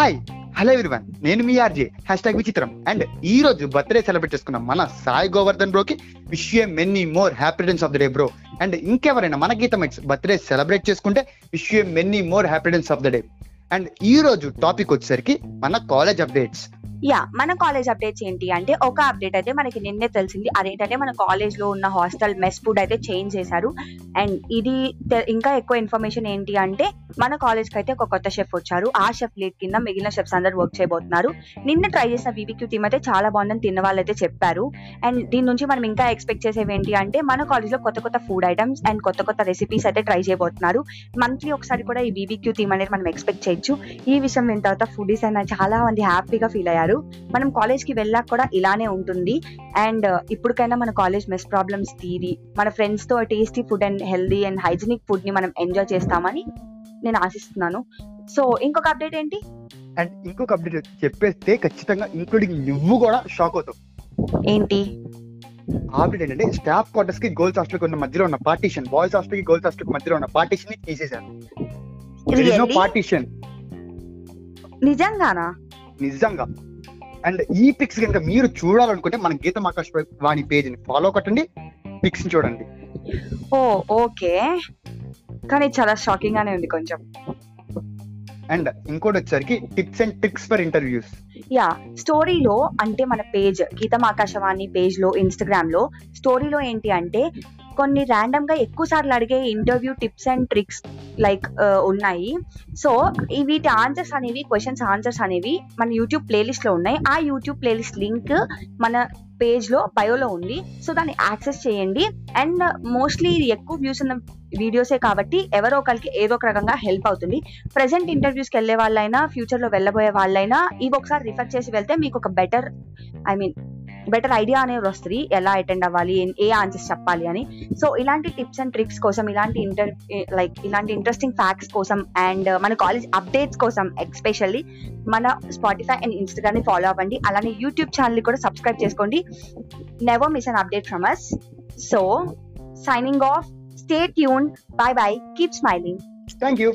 Hi hello everyone నేను మీ RJ hash tag విచిత్రం. అండ్ ఈ రోజు బర్త్డే సెలబ్రేట్ చేసుకున్న మన Sai Govardhan బ్రోకి wish you many more happy returns of the day bro and ఇంకెవరైనా మన గీతమైట్స్ బర్త్డే సెలబ్రేట్ చేసుకుంటే wish you many more happy returns of the day and ఈ రోజు టాపిక్ వచ్చేసరికి మన కాలేజ్ అప్డేట్స్ యా మన కాలేజ్ అప్డేట్స్ ఏంటి అంటే ఒక అప్డేట్ అయితే మనకి నిన్నే తెలిసింది. అదేంటంటే మన కాలేజ్లో ఉన్న హాస్టల్ మెస్ ఫుడ్ అయితే చేంజ్ చేశారు. అండ్ ఇది ఇంకా ఎక్కువ ఇన్ఫర్మేషన్ ఏంటి అంటే మన కాలేజ్కి అయితే ఒక కొత్త షెఫ్ వచ్చారు. ఆ షెఫ్ లీడ్ కింద మిగిలిన షెఫ్స్ అందరు వర్క్ చేయబోతున్నారు. నిన్న ట్రై చేసిన బీబీక్యూ టీమ్ అయితే చాలా బాగుందని తిన్న వాళ్ళు అయితే చెప్పారు. అండ్ దీని నుంచి మనం ఇంకా ఎక్స్పెక్ట్ చేసేవి ఏంటి అంటే మన కాలేజ్లో కొత్త కొత్త ఫుడ్ ఐటమ్స్ అండ్ కొత్త కొత్త రెసిపీస్ అయితే ట్రై చేయబోతున్నారు. మంత్లీ ఒకసారి కూడా ఈ బీబీక్యూ థీమ్ అనేది మనం ఎక్స్పెక్ట్ చేయొచ్చు. ఈ విషయం విన్న తర్వాత ఫుడీస్ అయినా చాలా మంది హ్యాపీగా ఫీల్ అయ్యారు. మనం కాలేజ్కి వెళ్ళాక కూడా ఇలానే ఉంటుంది. అండ్ ఇప్పటికైనా మన కాలేజ్ మెస్ ప్రాబ్లమ్స్ తీరి మన ఫ్రెండ్స్తో tasty food and healthy and hygienic ఫుడ్ని మనం ఎంజాయ్ చేస్తామని నేను ఆశిస్తున్నాను. సో ఇంకొక అప్డేట్ ఏంటి? అండ్ ఇంకొక అప్డేట్ చెప్పేస్తే ఖచ్చితంగా ఇంక్లూడింగ్ నువ్వు కూడా షాక్ అవుతావు. ఏంటి? అప్డేట్ ఏంటంటే స్టాఫ్ క్వార్టర్స్కి గర్ల్స్ హాస్టల్కి ఉన్న మధ్యలో ఉన్న పార్టీషన్ బాయ్స్ హాస్టల్కి గర్ల్స్ హాస్టల్కి మధ్యలో ఉన్న పార్టీషన్ని తీసేశారు? పార్టీషన్ నిజంగానా? నిజంగా. అండ్ ఈ పిక్స్ కనుక మీరు చూడాలనుకుంటే మన గీతం ఆకాశ్ వాణి పేజ్ని ఫాలో కట్టండి పిక్స్ చూడండి. ఓ ఓకే. కానీ చాలా షాకింగ్ గానే ఉంది కొంచెం. అండ్ ఇంకోటి వచ్చేసరికి tips and tricks for interviews yeah స్టోరీలో అంటే మన పేజ్ గీతం ఆకాశవాణి పేజ్లో ఇన్స్టాగ్రామ్లో స్టోరీలో ఏంటి అంటే కొన్ని ర్యాండమ్గా ఎక్కువ సార్లు అడిగే interview tips and tricks like ఉన్నాయి. సో ఈ వీటి ఆన్సర్స్ అనేవి క్వశ్చన్స్ ఆన్సర్స్ అనేవి మన యూట్యూబ్ ప్లేలిస్ట్లో ఉన్నాయి. ఆ యూట్యూబ్ ప్లేలిస్ట్ లింక్ మన పేజ్లో బయోలో ఉంది. సో దాన్ని యాక్సెస్ చేయండి. అండ్ మోస్ట్లీ ఎక్కువ వ్యూస్ ఉన్న వీడియోసే కాబట్టి ఎవరో ఒకరికి ఏదో ఒక రకంగా హెల్ప్ అవుతుంది. ప్రెసెంట్ ఇంటర్వ్యూస్కి వెళ్ళే వాళ్ళైనా ఫ్యూచర్లో వెళ్ళబోయే వాళ్ళైనా ఇవి ఒకసారి రిఫర్ చేసి వెళ్తే మీకు ఒక better I mean better idea అనేది వస్తుంది ఎలా అటెండ్ అవ్వాలి ఏ- ఆన్సర్స్ చెప్పాలి అని. సో ఇలాంటి టిప్స్ అండ్ ట్రిక్స్ కోసం ఇలాంటి ఇంటర్ లైక్ ఇలాంటి ఇంట్రెస్టింగ్ ఫ్యాక్ట్స్ కోసం అండ్ మన కాలేజ్ అప్డేట్స్ కోసం ఎక్స్పెషల్లీ మన స్పాటిఫై అండ్ ఇన్స్టాగ్రామ్ని ఫాలో అవ్వండి. అలానే యూట్యూబ్ ఛానల్ కూడా సబ్స్క్రైబ్ చేసుకోండి. Never miss an update from us so signing off stay tune bye bye keep smiling thank you